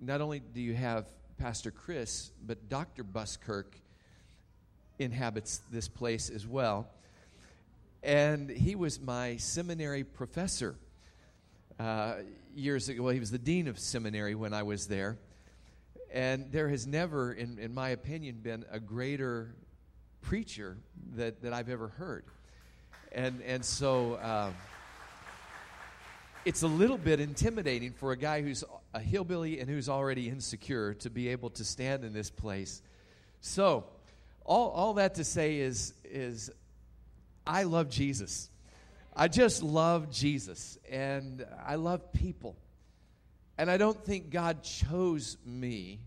not only do you have Pastor Chris, but Dr. Buskirk inhabits this place as well. And he was my seminary professor uh, years ago. Well, he was the dean of seminary when I was there. And there has never, in, in my opinion, been a greater preacher that, that I've ever heard. And, and so uh, it's a little bit intimidating for a guy who's a hillbilly and who's already insecure to be able to stand in this place. So, all, all that to say is, is I love Jesus. I just love Jesus and I love people. And I don't think God chose me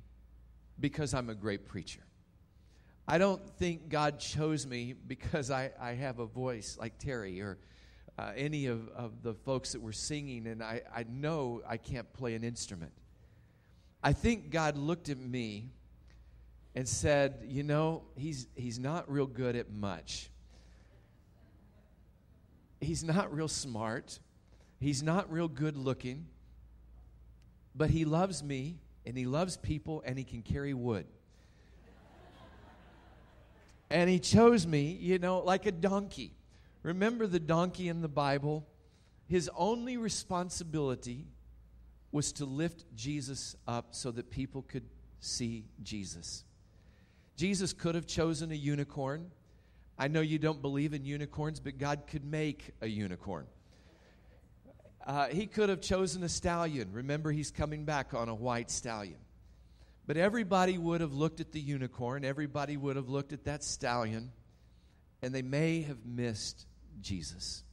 because I'm a great preacher. I don't think God chose me because I, I have a voice like Terry or uh, any of, of the folks that were singing, and I, I know I can't play an instrument. I think God looked at me and said, You know, he's, he's not real good at much. He's not real smart. He's not real good looking. But he loves me, and he loves people, and he can carry wood. and he chose me, you know, like a donkey. Remember the donkey in the Bible? His only responsibility was to lift Jesus up so that people could see Jesus. Jesus could have chosen a unicorn. I know you don't believe in unicorns, but God could make a unicorn. Uh, he could have chosen a stallion. Remember, he's coming back on a white stallion. But everybody would have looked at the unicorn, everybody would have looked at that stallion, and they may have missed Jesus.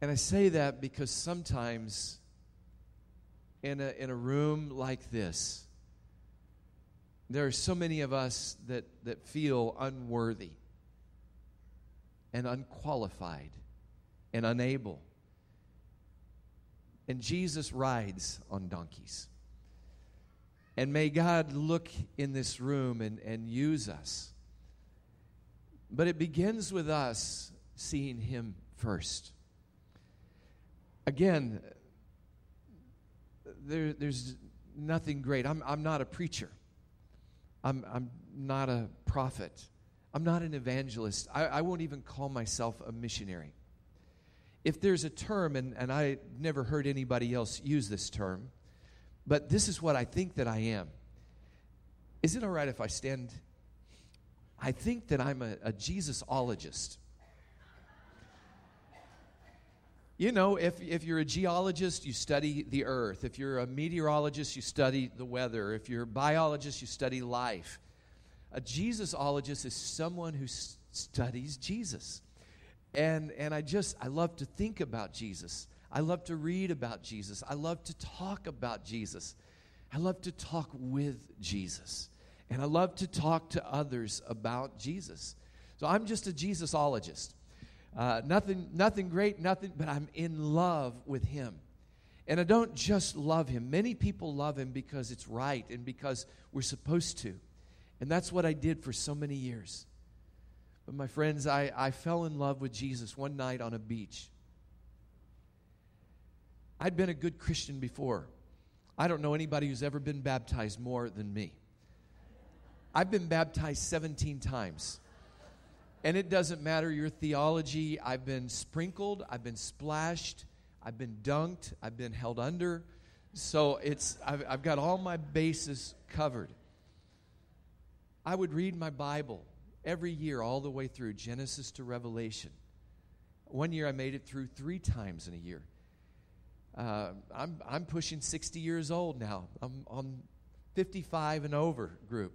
And I say that because sometimes in a, in a room like this, there are so many of us that, that feel unworthy and unqualified and unable. And Jesus rides on donkeys. And may God look in this room and, and use us but it begins with us seeing Him first. Again, there, there's nothing great. I'm, I'm not a preacher, I'm, I'm not a prophet, I'm not an evangelist. I, I won't even call myself a missionary. If there's a term, and, and I never heard anybody else use this term, but this is what I think that I am. Is it all right if I stand I think that I'm a, a Jesusologist. You know, if, if you're a geologist, you study the earth. If you're a meteorologist, you study the weather. If you're a biologist, you study life. A Jesusologist is someone who s- studies Jesus. And, and I just, I love to think about Jesus. I love to read about Jesus. I love to talk about Jesus. I love to talk with Jesus. And I love to talk to others about Jesus. So I'm just a Jesusologist. Uh, nothing, nothing great, nothing, but I'm in love with Him. And I don't just love Him. Many people love Him because it's right and because we're supposed to. And that's what I did for so many years. But my friends, I, I fell in love with Jesus one night on a beach. I'd been a good Christian before. I don't know anybody who's ever been baptized more than me. I've been baptized 17 times. And it doesn't matter your theology. I've been sprinkled, I've been splashed, I've been dunked, I've been held under. So it's I've, I've got all my bases covered. I would read my Bible every year, all the way through Genesis to Revelation. One year I made it through three times in a year. Uh, I'm, I'm pushing 60 years old now. I'm on 55 and over group.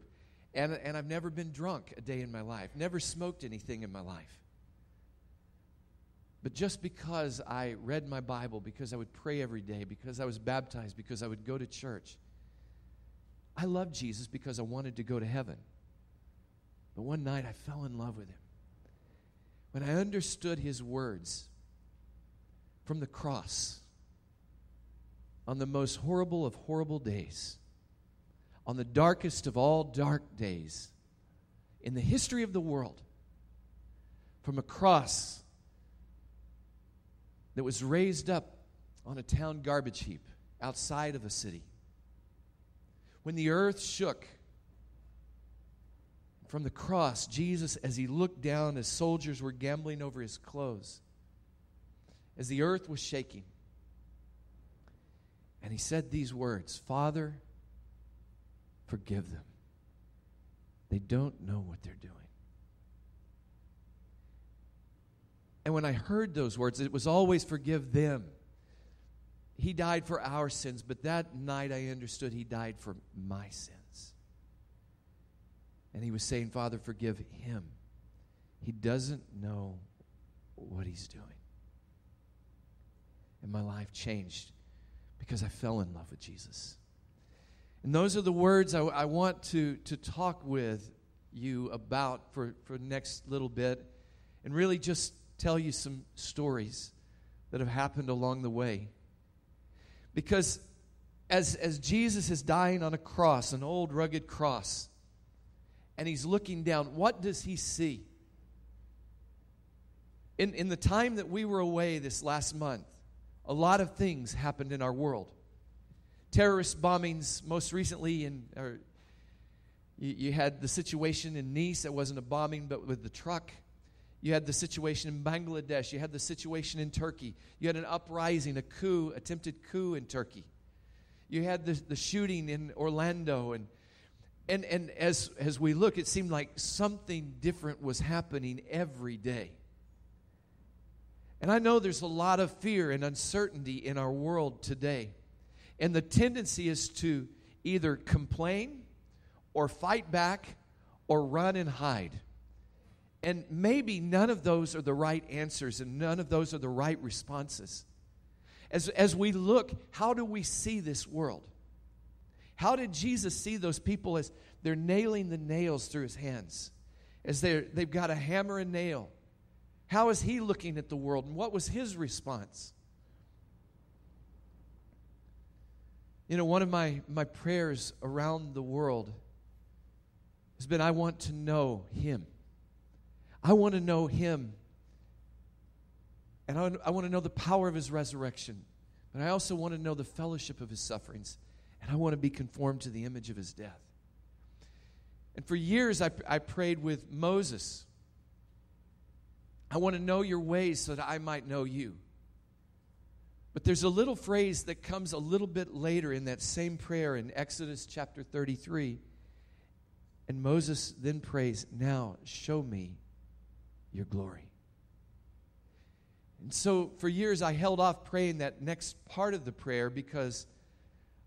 And, and I've never been drunk a day in my life, never smoked anything in my life. But just because I read my Bible, because I would pray every day, because I was baptized, because I would go to church, I loved Jesus because I wanted to go to heaven. But one night I fell in love with him. When I understood his words from the cross on the most horrible of horrible days, on the darkest of all dark days in the history of the world from a cross that was raised up on a town garbage heap outside of a city. When the earth shook from the cross, Jesus, as he looked down as soldiers were gambling over his clothes, as the earth was shaking, and he said these words Father, forgive them. They don't know what they're doing. And when I heard those words, it was always forgive them. He died for our sins, but that night I understood He died for my sins. And He was saying, Father, forgive him. He doesn't know what He's doing. And my life changed because I fell in love with Jesus. And those are the words I, I want to, to talk with you about for, for the next little bit and really just tell you some stories that have happened along the way. Because as, as Jesus is dying on a cross, an old rugged cross, and he's looking down, what does he see? In, in the time that we were away this last month, a lot of things happened in our world. Terrorist bombings, most recently, or you, you had the situation in Nice, it wasn't a bombing, but with the truck. You had the situation in Bangladesh. You had the situation in Turkey. You had an uprising, a coup, attempted coup in Turkey. You had the, the shooting in Orlando. And, and, and as, as we look, it seemed like something different was happening every day. And I know there's a lot of fear and uncertainty in our world today. And the tendency is to either complain or fight back or run and hide. And maybe none of those are the right answers and none of those are the right responses. As, as we look, how do we see this world? How did Jesus see those people as they're nailing the nails through his hands? As they've got a hammer and nail. How is he looking at the world and what was his response? You know, one of my, my prayers around the world has been I want to know him. I want to know him. And I, I want to know the power of his resurrection. But I also want to know the fellowship of his sufferings. And I want to be conformed to the image of his death. And for years, I, I prayed with Moses. I want to know your ways so that I might know you. But there's a little phrase that comes a little bit later in that same prayer in Exodus chapter 33. And Moses then prays, Now show me your glory. And so for years, I held off praying that next part of the prayer because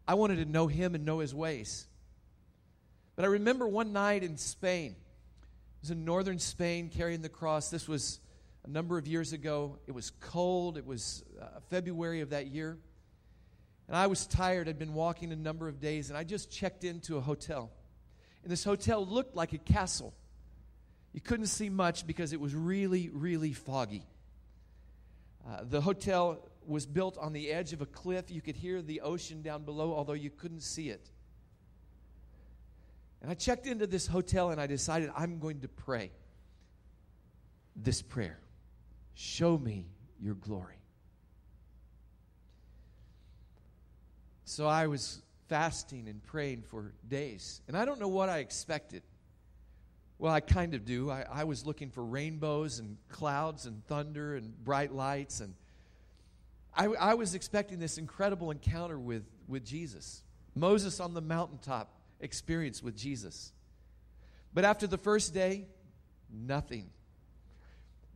I wanted to know Him and know His ways. But I remember one night in Spain, it was in northern Spain carrying the cross. This was a number of years ago. It was cold, it was uh, February of that year. And I was tired. I'd been walking a number of days, and I just checked into a hotel. And this hotel looked like a castle. You couldn't see much because it was really, really foggy. Uh, the hotel was built on the edge of a cliff. You could hear the ocean down below, although you couldn't see it. And I checked into this hotel and I decided I'm going to pray this prayer Show me your glory. So I was fasting and praying for days. And I don't know what I expected. Well, I kind of do. I, I, was looking for rainbows and clouds and thunder and bright lights. And I, I was expecting this incredible encounter with, with Jesus. Moses on the mountaintop experience with Jesus. But after the first day, nothing.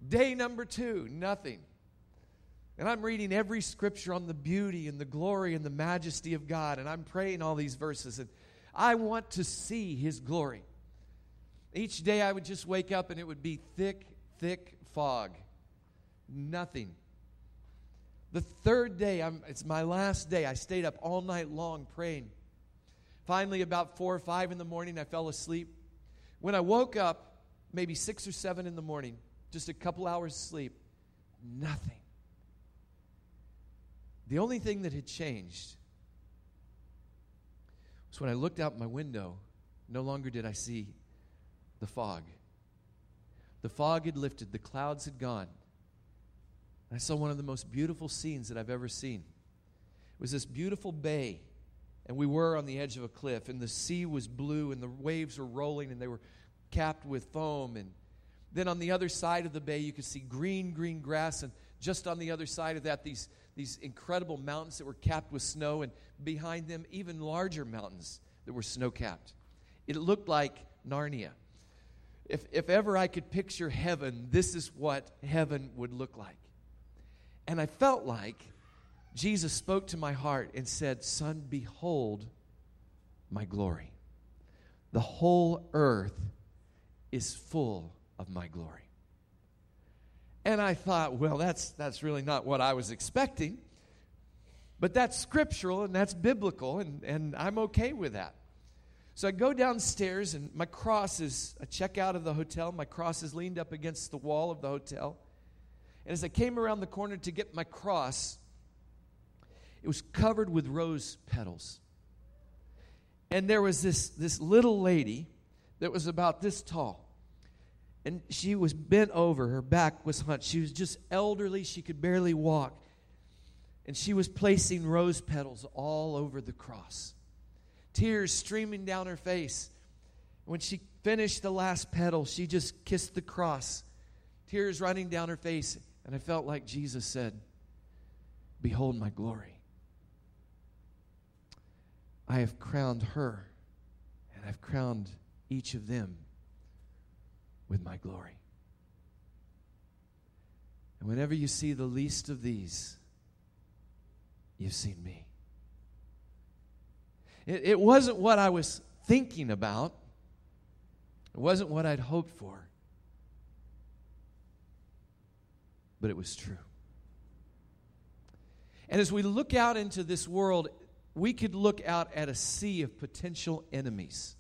Day number two, nothing. And I'm reading every scripture on the beauty and the glory and the majesty of God. And I'm praying all these verses. And I want to see his glory. Each day I would just wake up and it would be thick, thick fog. Nothing. The third day, I'm, it's my last day. I stayed up all night long praying. Finally, about four or five in the morning, I fell asleep. When I woke up, maybe six or seven in the morning, just a couple hours sleep, nothing. The only thing that had changed was when I looked out my window, no longer did I see the fog. The fog had lifted, the clouds had gone. I saw one of the most beautiful scenes that I've ever seen. It was this beautiful bay. And we were on the edge of a cliff, and the sea was blue, and the waves were rolling, and they were capped with foam. And then on the other side of the bay, you could see green, green grass. And just on the other side of that, these, these incredible mountains that were capped with snow, and behind them, even larger mountains that were snow capped. It looked like Narnia. If, if ever I could picture heaven, this is what heaven would look like. And I felt like Jesus spoke to my heart and said, Son, behold my glory. The whole earth is full of my glory. And I thought, well, that's, that's really not what I was expecting. But that's scriptural and that's biblical, and, and I'm okay with that. So I go downstairs, and my cross is, I check out of the hotel. My cross is leaned up against the wall of the hotel. And as I came around the corner to get my cross, it was covered with rose petals. And there was this, this little lady that was about this tall. And she was bent over, her back was hunched. She was just elderly, she could barely walk. And she was placing rose petals all over the cross tears streaming down her face. When she finished the last petal, she just kissed the cross, tears running down her face. And I felt like Jesus said, Behold my glory. I have crowned her, and I've crowned each of them with my glory. And whenever you see the least of these, you've seen me. It, it wasn't what I was thinking about, it wasn't what I'd hoped for, but it was true. And as we look out into this world, we could look out at a sea of potential enemies.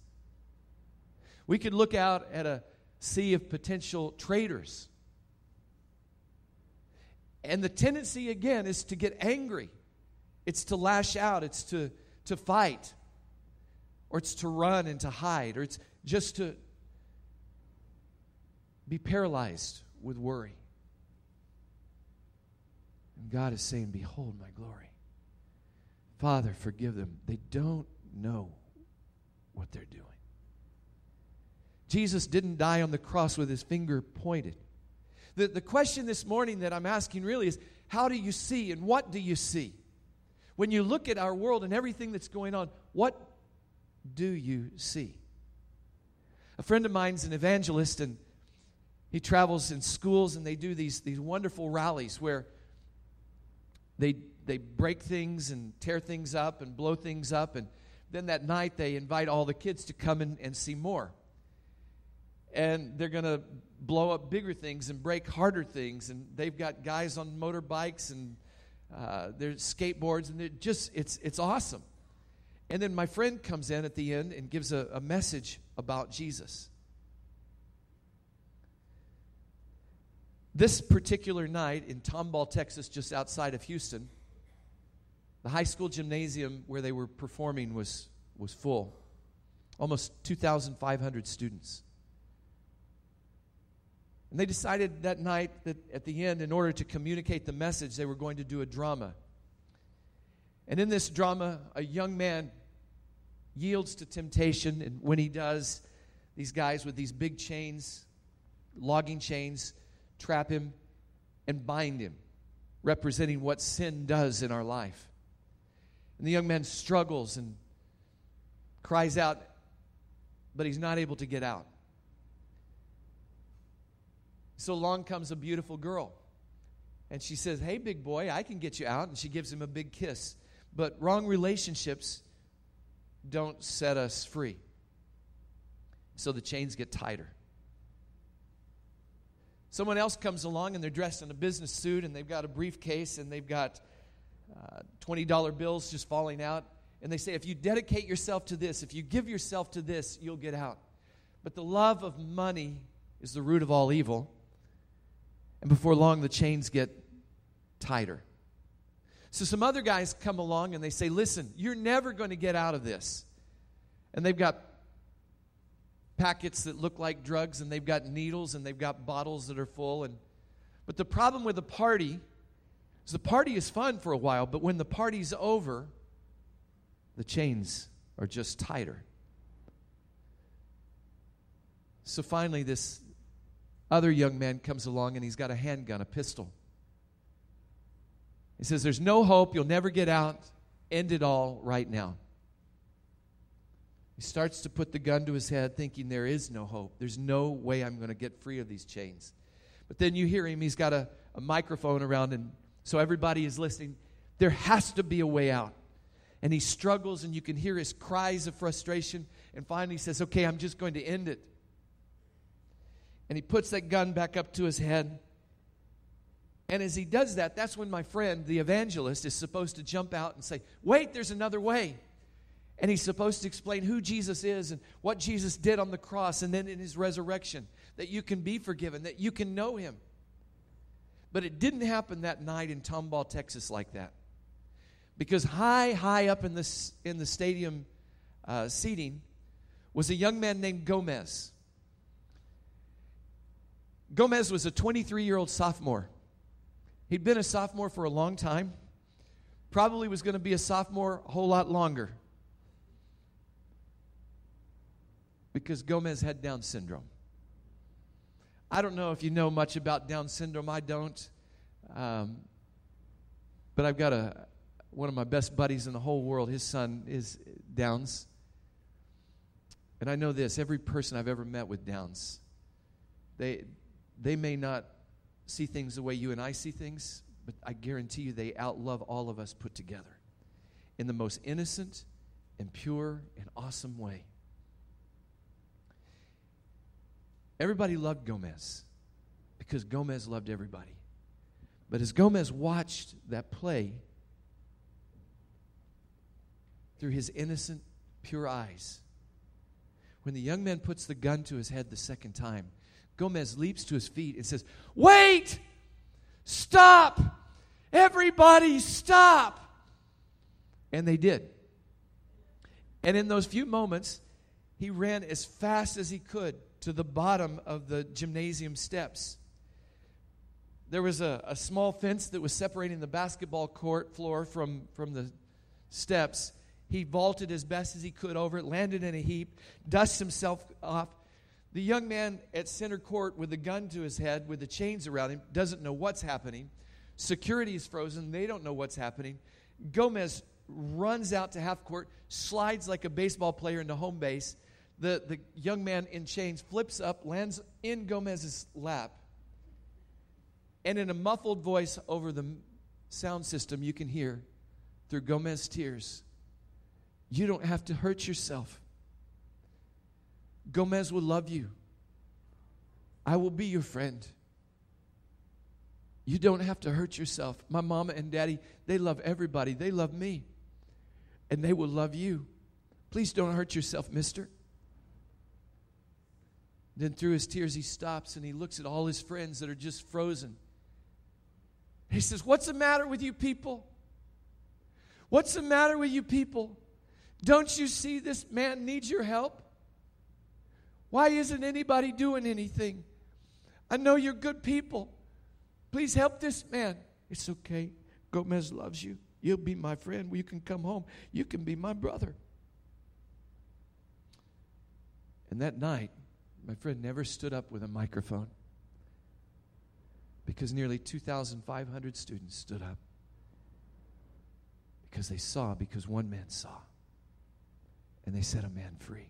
We could look out at a sea of potential traitors. And the tendency, again, is to get angry. It's to lash out. It's to to fight, or it's to run and to hide, or it's just to be paralyzed with worry. And God is saying, Behold my glory. Father, forgive them. They don't know what they're doing. Jesus didn't die on the cross with his finger pointed. The, the question this morning that I'm asking really is how do you see and what do you see? When you look at our world and everything that's going on, what do you see? A friend of mine's an evangelist, and he travels in schools, and they do these, these wonderful rallies where they, they break things and tear things up and blow things up, and then that night they invite all the kids to come in and see more. And they're going to blow up bigger things and break harder things, and they've got guys on motorbikes and uh, there's skateboards, and it just it's it's awesome. And then my friend comes in at the end and gives a, a message about Jesus. This particular night in Tomball, Texas, just outside of Houston, the high school gymnasium where they were performing was, was full. Almost 2,500 students. And they decided that night that at the end, in order to communicate the message, they were going to do a drama. And in this drama, a young man yields to temptation. And when he does, these guys with these big chains, logging chains, trap him and bind him, representing what sin does in our life. And the young man struggles and cries out, but he's not able to get out. So along comes a beautiful girl. And she says, Hey, big boy, I can get you out. And she gives him a big kiss. But wrong relationships don't set us free. So the chains get tighter. Someone else comes along and they're dressed in a business suit and they've got a briefcase and they've got uh, $20 bills just falling out. And they say, if you dedicate yourself to this, if you give yourself to this, you'll get out. But the love of money is the root of all evil. And before long, the chains get tighter. So some other guys come along and they say, Listen, you're never going to get out of this. And they've got packets that look like drugs, and they've got needles, and they've got bottles that are full. And, but the problem with the party is the party is fun for a while, but when the party's over, the chains are just tighter. So finally, this other young man comes along and he's got a handgun, a pistol. He says, There's no hope. You'll never get out. End it all right now. He starts to put the gun to his head, thinking there is no hope. There's no way I'm going to get free of these chains. But then you hear him, he's got a, a microphone around, and so everybody is listening. There has to be a way out. And he struggles, and you can hear his cries of frustration. And finally, he says, Okay, I'm just going to end it. And he puts that gun back up to his head. And as he does that, that's when my friend, the evangelist, is supposed to jump out and say, Wait, there's another way. And he's supposed to explain who Jesus is and what Jesus did on the cross and then in his resurrection, that you can be forgiven, that you can know him. But it didn't happen that night in Tomball, Texas, like that. Because high, high up in, this, in the stadium uh, seating was a young man named Gomez. Gomez was a 23 year old sophomore. He'd been a sophomore for a long time, probably was going to be a sophomore a whole lot longer. Because Gomez had Down syndrome. I don't know if you know much about Down syndrome. I don't. Um, but I've got a, one of my best buddies in the whole world. His son is Downs. And I know this every person I've ever met with Downs, they, they may not see things the way you and I see things, but I guarantee you they outlove all of us put together in the most innocent and pure and awesome way. Everybody loved Gomez because Gomez loved everybody. But as Gomez watched that play through his innocent, pure eyes, when the young man puts the gun to his head the second time, Gomez leaps to his feet and says, Wait! Stop! Everybody stop! And they did. And in those few moments, he ran as fast as he could to the bottom of the gymnasium steps. There was a, a small fence that was separating the basketball court floor from, from the steps. He vaulted as best as he could over it, landed in a heap, dusted himself off. The young man at center court with a gun to his head, with the chains around him, doesn't know what's happening. Security is frozen. They don't know what's happening. Gomez runs out to half court, slides like a baseball player into home base, the, the young man in chains flips up, lands in Gomez's lap, and in a muffled voice over the sound system, you can hear through Gomez's tears, You don't have to hurt yourself. Gomez will love you. I will be your friend. You don't have to hurt yourself. My mama and daddy, they love everybody. They love me. And they will love you. Please don't hurt yourself, mister. Then through his tears, he stops and he looks at all his friends that are just frozen. He says, What's the matter with you people? What's the matter with you people? Don't you see this man needs your help? Why isn't anybody doing anything? I know you're good people. Please help this man. It's okay. Gomez loves you. You'll be my friend. You can come home. You can be my brother. And that night, my friend never stood up with a microphone because nearly 2,500 students stood up because they saw, because one man saw, and they set a man free.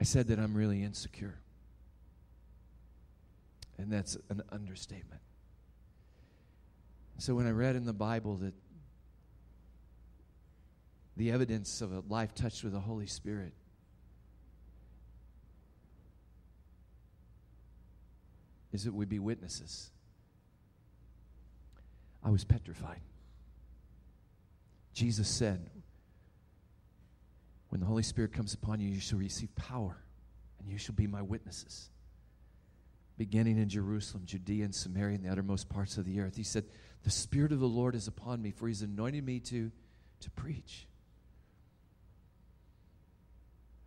I said that I'm really insecure. And that's an understatement. So when I read in the Bible that the evidence of a life touched with the Holy Spirit is that we be witnesses. I was petrified. Jesus said, When the Holy Spirit comes upon you, you shall receive power, and you shall be my witnesses. Beginning in Jerusalem, Judea, and Samaria, and the uttermost parts of the earth. He said, the Spirit of the Lord is upon me, for He's anointed me to, to preach.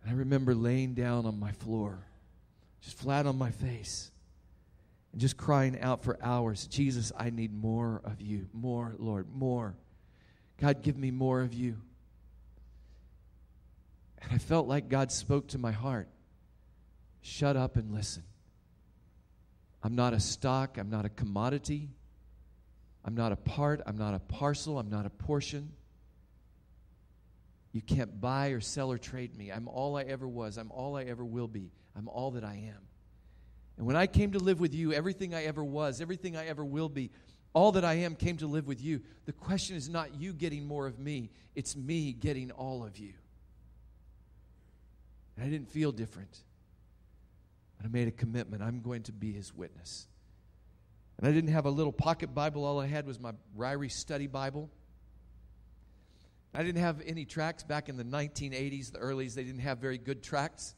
I remember laying down on my floor, just flat on my face, and just crying out for hours Jesus, I need more of you. More, Lord, more. God, give me more of you. And I felt like God spoke to my heart shut up and listen. I'm not a stock, I'm not a commodity, I'm not a part, I'm not a parcel, I'm not a portion. You can't buy or sell or trade me. I'm all I ever was. I'm all I ever will be. I'm all that I am. And when I came to live with you, everything I ever was, everything I ever will be, all that I am came to live with you. The question is not you getting more of me, it's me getting all of you. And I didn't feel different. But I made a commitment. I'm going to be his witness. And I didn't have a little pocket Bible. All I had was my Ryrie study Bible. I didn't have any tracts back in the 1980s, the earlys. They didn't have very good tracts.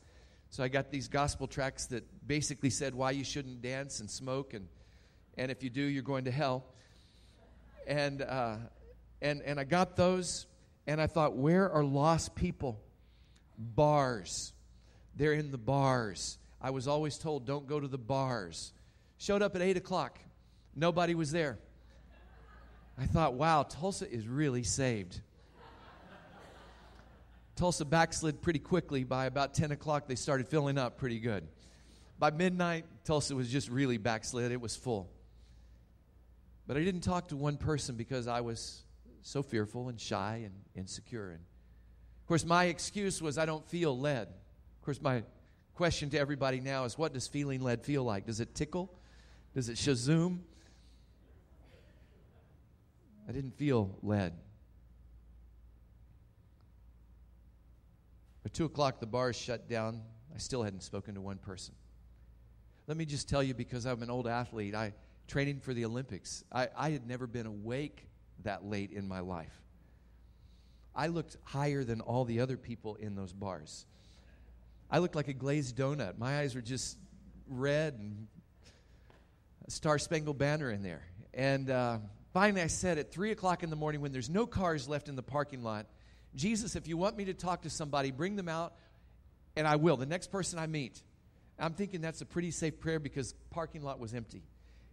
So I got these gospel tracts that basically said why you shouldn't dance and smoke, and, and if you do, you're going to hell. And, uh, and, and I got those, and I thought, where are lost people? Bars. They're in the bars. I was always told, don't go to the bars. Showed up at 8 o'clock. Nobody was there. I thought, wow, Tulsa is really saved. Tulsa backslid pretty quickly. By about 10 o'clock, they started filling up pretty good. By midnight, Tulsa was just really backslid. It was full. But I didn't talk to one person because I was so fearful and shy and insecure. And course, my excuse was I don't feel led. Of course, my question to everybody now is what does feeling led feel like? Does it tickle? Does it shazoom? I didn't feel led. At 2 o'clock, the bars shut down. I still hadn't spoken to one person. Let me just tell you, because I'm an old athlete, I training for the Olympics, I, I had never been awake that late in my life. I looked higher than all the other people in those bars. I looked like a glazed donut. My eyes were just red and Star Spangled Banner in there. And uh, finally, I said at 3 o'clock in the morning, when there's no cars left in the parking lot, Jesus, if you want me to talk to somebody, bring them out, and I will. The next person I meet. I'm thinking that's a pretty safe prayer because parking lot was empty.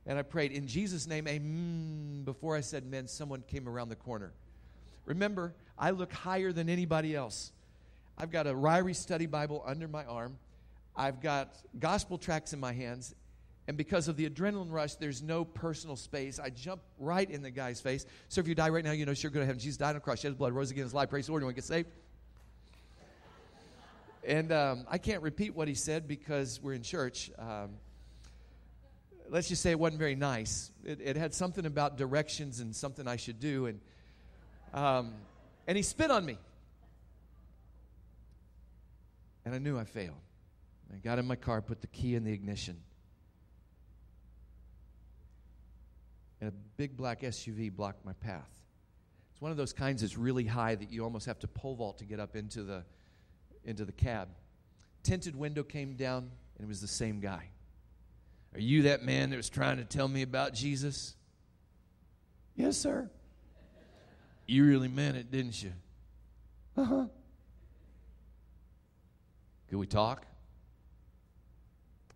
And I prayed, in Jesus' name, amen. Before I said men, someone came around the corner. Remember, I look higher than anybody else. I've got a Ryrie study Bible under my arm. I've got gospel tracts in my hands, and because of the adrenaline rush, there's no personal space. I jump right in the guy's face. So if you die right now, you know you're going to heaven. Jesus died on the cross, shed his blood, rose again, his life, praise the Lord. To get saved? And um, I can't repeat what he said because we're in church. Um, let's just say it wasn't very nice. It, it, had something about directions and something I should do. And, um, and he spit on me. And I knew I failed. I got in my car, put the key in the ignition. and a big black SUV blocked my path. It's one of those kinds that's really high that you almost have to pole vault to get up into the, into the cab. Tinted window came down, and it was the same guy. Are you that man that was trying to tell me about Jesus? Yes, sir. You really meant it, didn't you? Uh huh. Could we talk?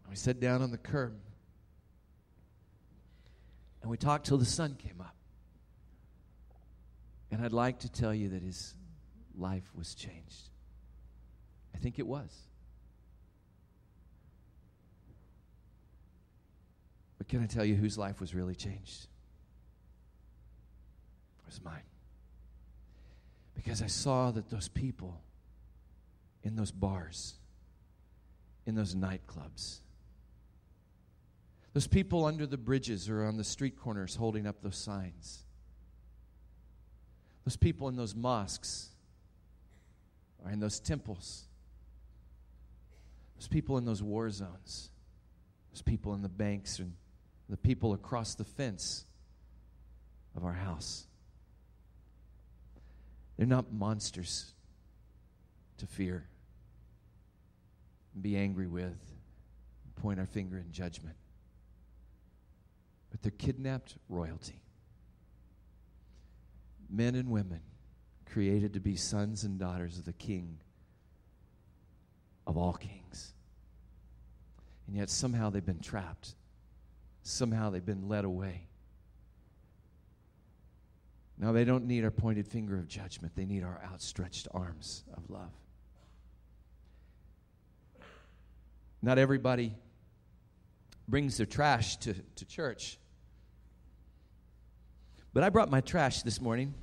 We sat down on the curb. And we talked till the sun came up. And I'd like to tell you that his life was changed. I think it was. But can I tell you whose life was really changed? It was mine. Because I saw that those people in those bars, in those nightclubs, those people under the bridges or on the street corners holding up those signs. Those people in those mosques or in those temples. Those people in those war zones. Those people in the banks and the people across the fence of our house. They're not monsters to fear, and be angry with, point our finger in judgment but they're kidnapped royalty. Men and women created to be sons and daughters of the King of all kings. And yet somehow they've been trapped. Somehow they've been led away. Now, they don't need our pointed finger of judgment, they need our outstretched arms of love. Not everybody brings their trash to, to church. But I brought my trash this morning.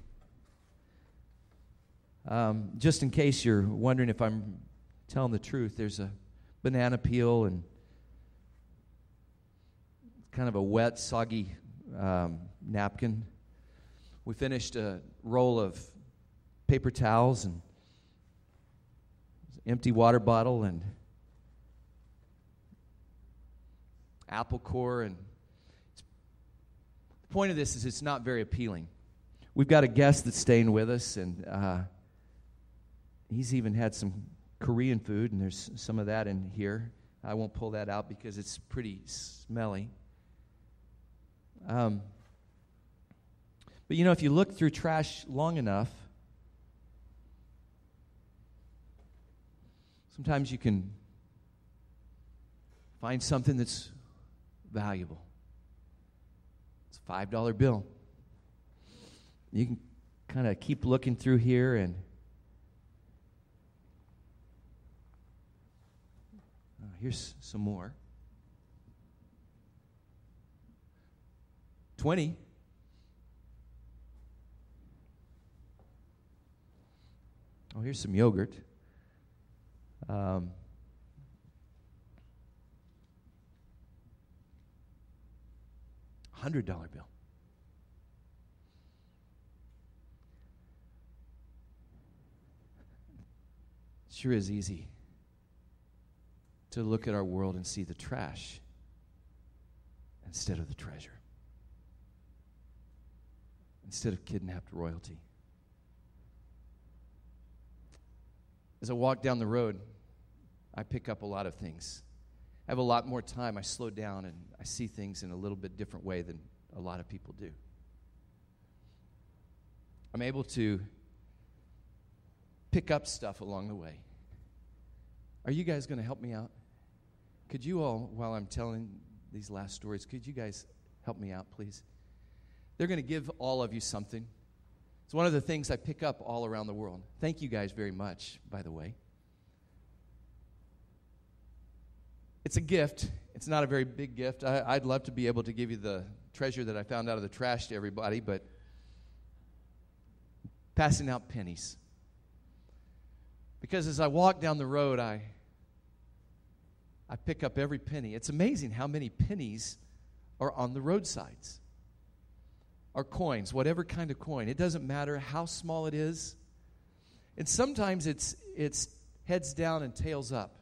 Um, just in case you're wondering if I'm telling the truth, there's a banana peel and kind of a wet, soggy um, napkin. We finished a roll of paper towels and empty water bottle and apple core and the point of this is it's not very appealing. We've got a guest that's staying with us and uh, he's even had some korean food and there's some of that in here. I won't pull that out because it's pretty smelly. Um, but you know if you look through trash long enough sometimes you can find something that's valuable. It's a $5 bill. You can kind of keep looking through here and uh, here's some more. 20. Oh, here's some yogurt. Um, $100 bill. Sure is easy to look at our world and see the trash instead of the treasure, instead of kidnapped royalty. As I walk down the road, I pick up a lot of things I have a lot more time, I slow down and I see things in a little bit different way than a lot of people do. I'm able to pick up stuff along the way. Are you guys going to help me out? Could you all, while I'm telling these last stories, could you guys help me out, please? They're going to give all of you something. It's one of the things I pick up all around the world. Thank you guys very much, by the way. It's a gift. It's not a very big gift. I, would love to be able to give you the treasure that I found out of the trash to everybody, but passing out pennies. Because as I walk down the road, I, I pick up every penny. It's amazing how many pennies are on the roadsides. Or coins, whatever kind of coin. It doesn't matter how small it is. And sometimes it's, it's heads down and tails up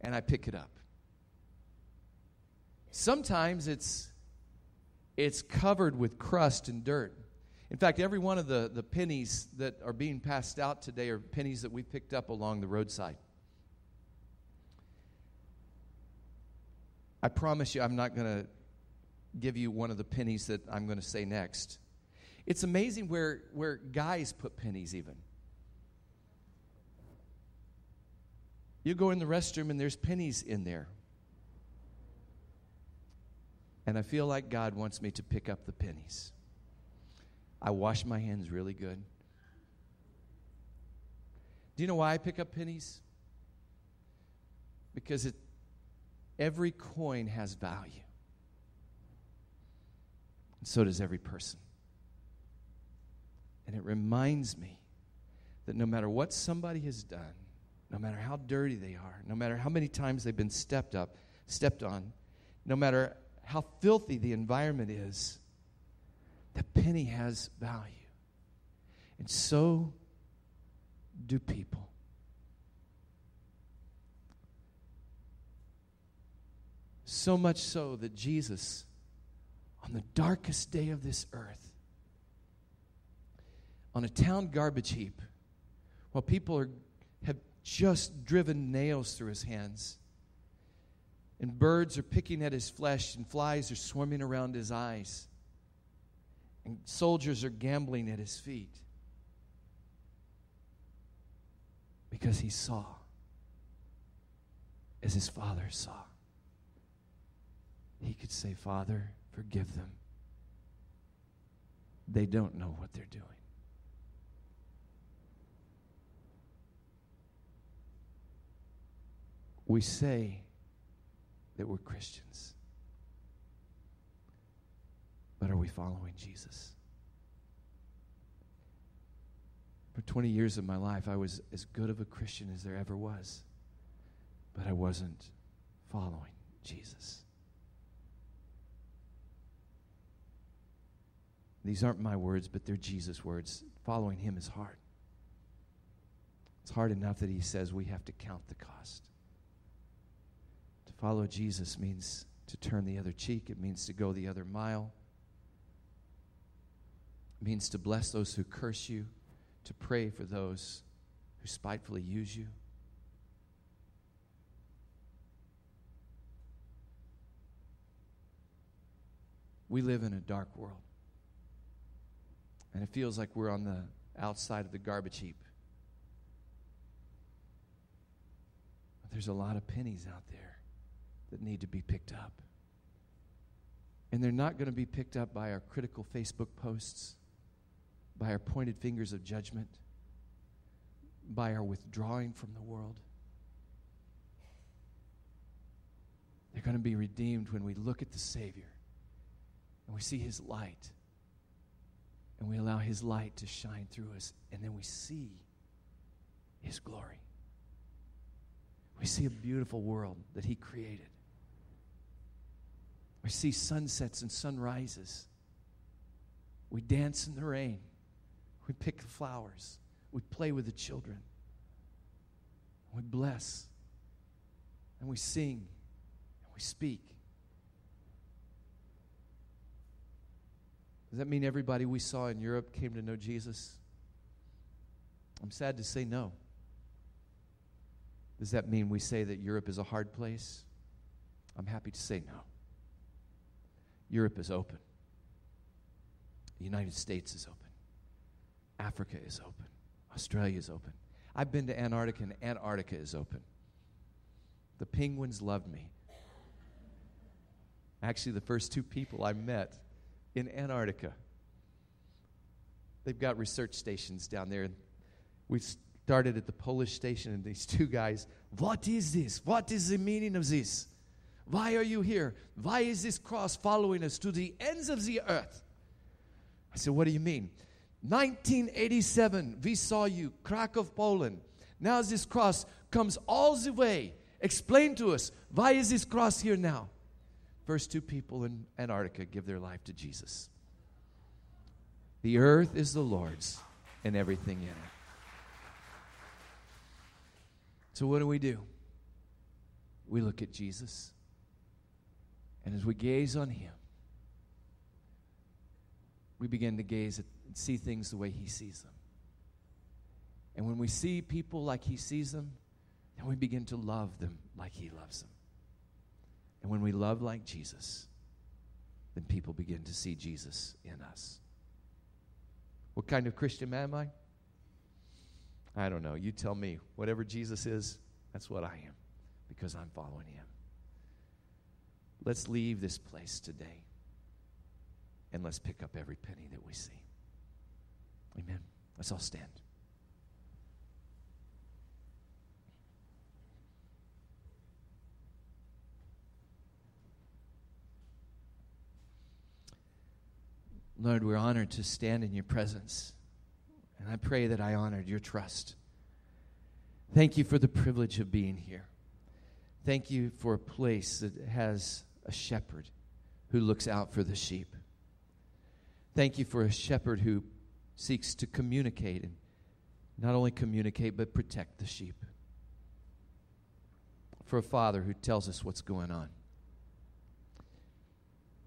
and I pick it up. Sometimes it's it's covered with crust and dirt. In fact, every one of the, the pennies that are being passed out today are pennies that we picked up along the roadside. I promise you, I'm not going to give you one of the pennies that I'm going to say next. It's amazing where, where guys put pennies, even. You go in the restroom and there's pennies in there. And I feel like God wants me to pick up the pennies. I wash my hands really good. Do you know why I pick up pennies? Because it, every coin has value. And so does every person. And it reminds me that no matter what somebody has done, no matter how dirty they are, no matter how many times they've been stepped up, stepped on, no matter how filthy the environment is, the penny has value. And so do people. So much so that Jesus, on the darkest day of this earth, on a town garbage heap, while people are just driven nails through his hands. And birds are picking at his flesh, and flies are swarming around his eyes. And soldiers are gambling at his feet. because he saw as his father saw. He could say, Father, forgive them. They don't know what they're doing. We say that we're Christians, but are we following Jesus? For 20 years of my life, I was as good of a Christian as there ever was, but I wasn't following Jesus. These aren't my words, but they're Jesus' words. Following him is hard. It's hard enough that he says we have to count the cost. To follow Jesus means to turn the other cheek, it means to go the other mile, it means to bless those who curse you, to pray for those who spitefully use you. We live in a dark world. And it feels like we're on the outside of the garbage heap. But there's a lot of pennies out there that need to be picked up. And they're not going to be picked up by our critical Facebook posts, by our pointed fingers of judgment, by our withdrawing from the world. They're going to be redeemed when we look at the Savior and we see His light and we allow His light to shine through us, and then we see His glory. We see a beautiful world that He created. We see sunsets and sunrises. We dance in the rain. We pick the flowers. We play with the children. We bless. And we sing. And we speak. Does that mean everybody we saw in Europe came to know Jesus? I'm sad to say no. Does that mean we say that Europe is a hard place? I'm happy to say no. Europe is open. The United States is open. Africa is open. Australia is open. I've been to Antarctica, and Antarctica is open. The penguins loved me. Actually, the first two people I met in Antarctica. They've got research stations down there. We started at the Polish station, and these two guys, what is this? What is the meaning of this? Why are you here? Why is this cross following us to the ends of the earth? I said, What do you mean? 1987, we saw you, Krakow, Poland. Now this cross comes all the way. Explain to us, why is this cross here now? First two people in Antarctica give their life to Jesus. The earth is the Lord's and everything in it. So, what do we do? We look at Jesus, and as we gaze on Him, we begin to gaze at see things the way He sees them. And when we see people like He sees them, then we begin to love them like He loves them. And when we love like Jesus, then people begin to see Jesus in us. What kind of Christian am I? I don't know. You tell me. Whatever Jesus is, that's what I am because I'm following him. Let's leave this place today and let's pick up every penny that we see. Amen. Let's all stand. Lord, we're honored to stand in your presence. And I pray that I honored your trust. Thank you for the privilege of being here. Thank you for a place that has a shepherd who looks out for the sheep. Thank you for a shepherd who seeks to communicate and not only communicate, but protect the sheep. For a father who tells us what's going on.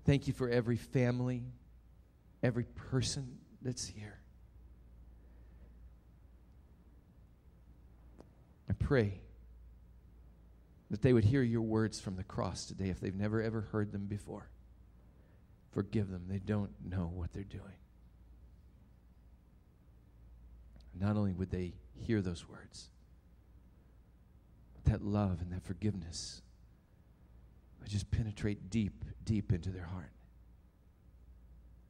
Thank you for every family every person that's here. I pray that they would hear your words from the cross today if they've never ever heard them before. Forgive them, they don't know what they're doing. Not only would they hear those words, that love and that forgiveness would just penetrate deep, deep into their heart.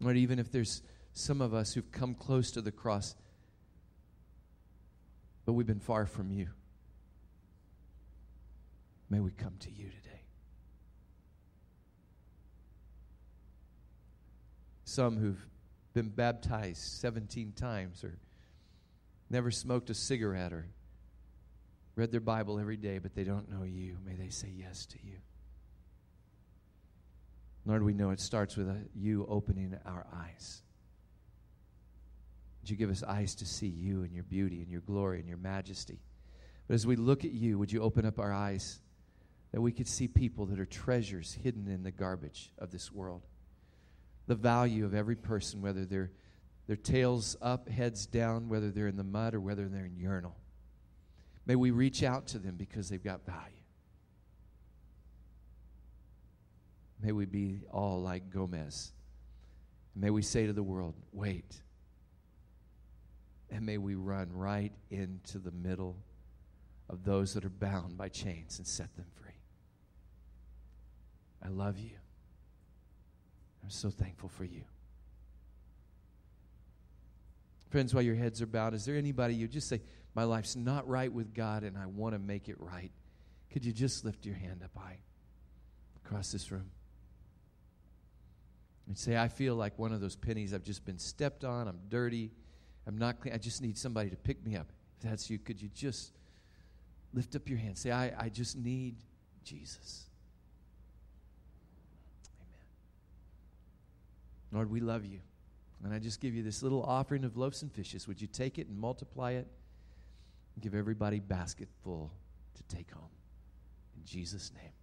Lord, even if there's some of us who've come close to the cross, but we've been far from you, may we come to you today. Some who've been baptized 17 times or never smoked a cigarette or read their Bible every day, but they don't know you, may they say yes to you. Lord, we know it starts with you opening our eyes. Would you give us eyes to see you and your beauty and your glory and your majesty? But as we look at you, would you open up our eyes that we could see people that are treasures hidden in the garbage of this world? The value of every person, whether they're their tails up, heads down, whether they're in the mud or whether they're in urinal. May we reach out to them because they've got value. May we be all like Gomez. May we say to the world, wait. And may we run right into the middle of those that are bound by chains and set them free. I love you. I'm so thankful for you. Friends, while your heads are bowed, is there anybody you just say, My life's not right with God and I want to make it right? Could you just lift your hand up high across this room? And say, I feel like one of those pennies I've just been stepped on. I'm dirty. I'm not clean. I just need somebody to pick me up. If that's you, could you just lift up your hand? Say, I, I just need Jesus. Amen. Lord, we love you. And I just give you this little offering of loaves and fishes. Would you take it and multiply it? And give everybody basket full to take home. In Jesus' name.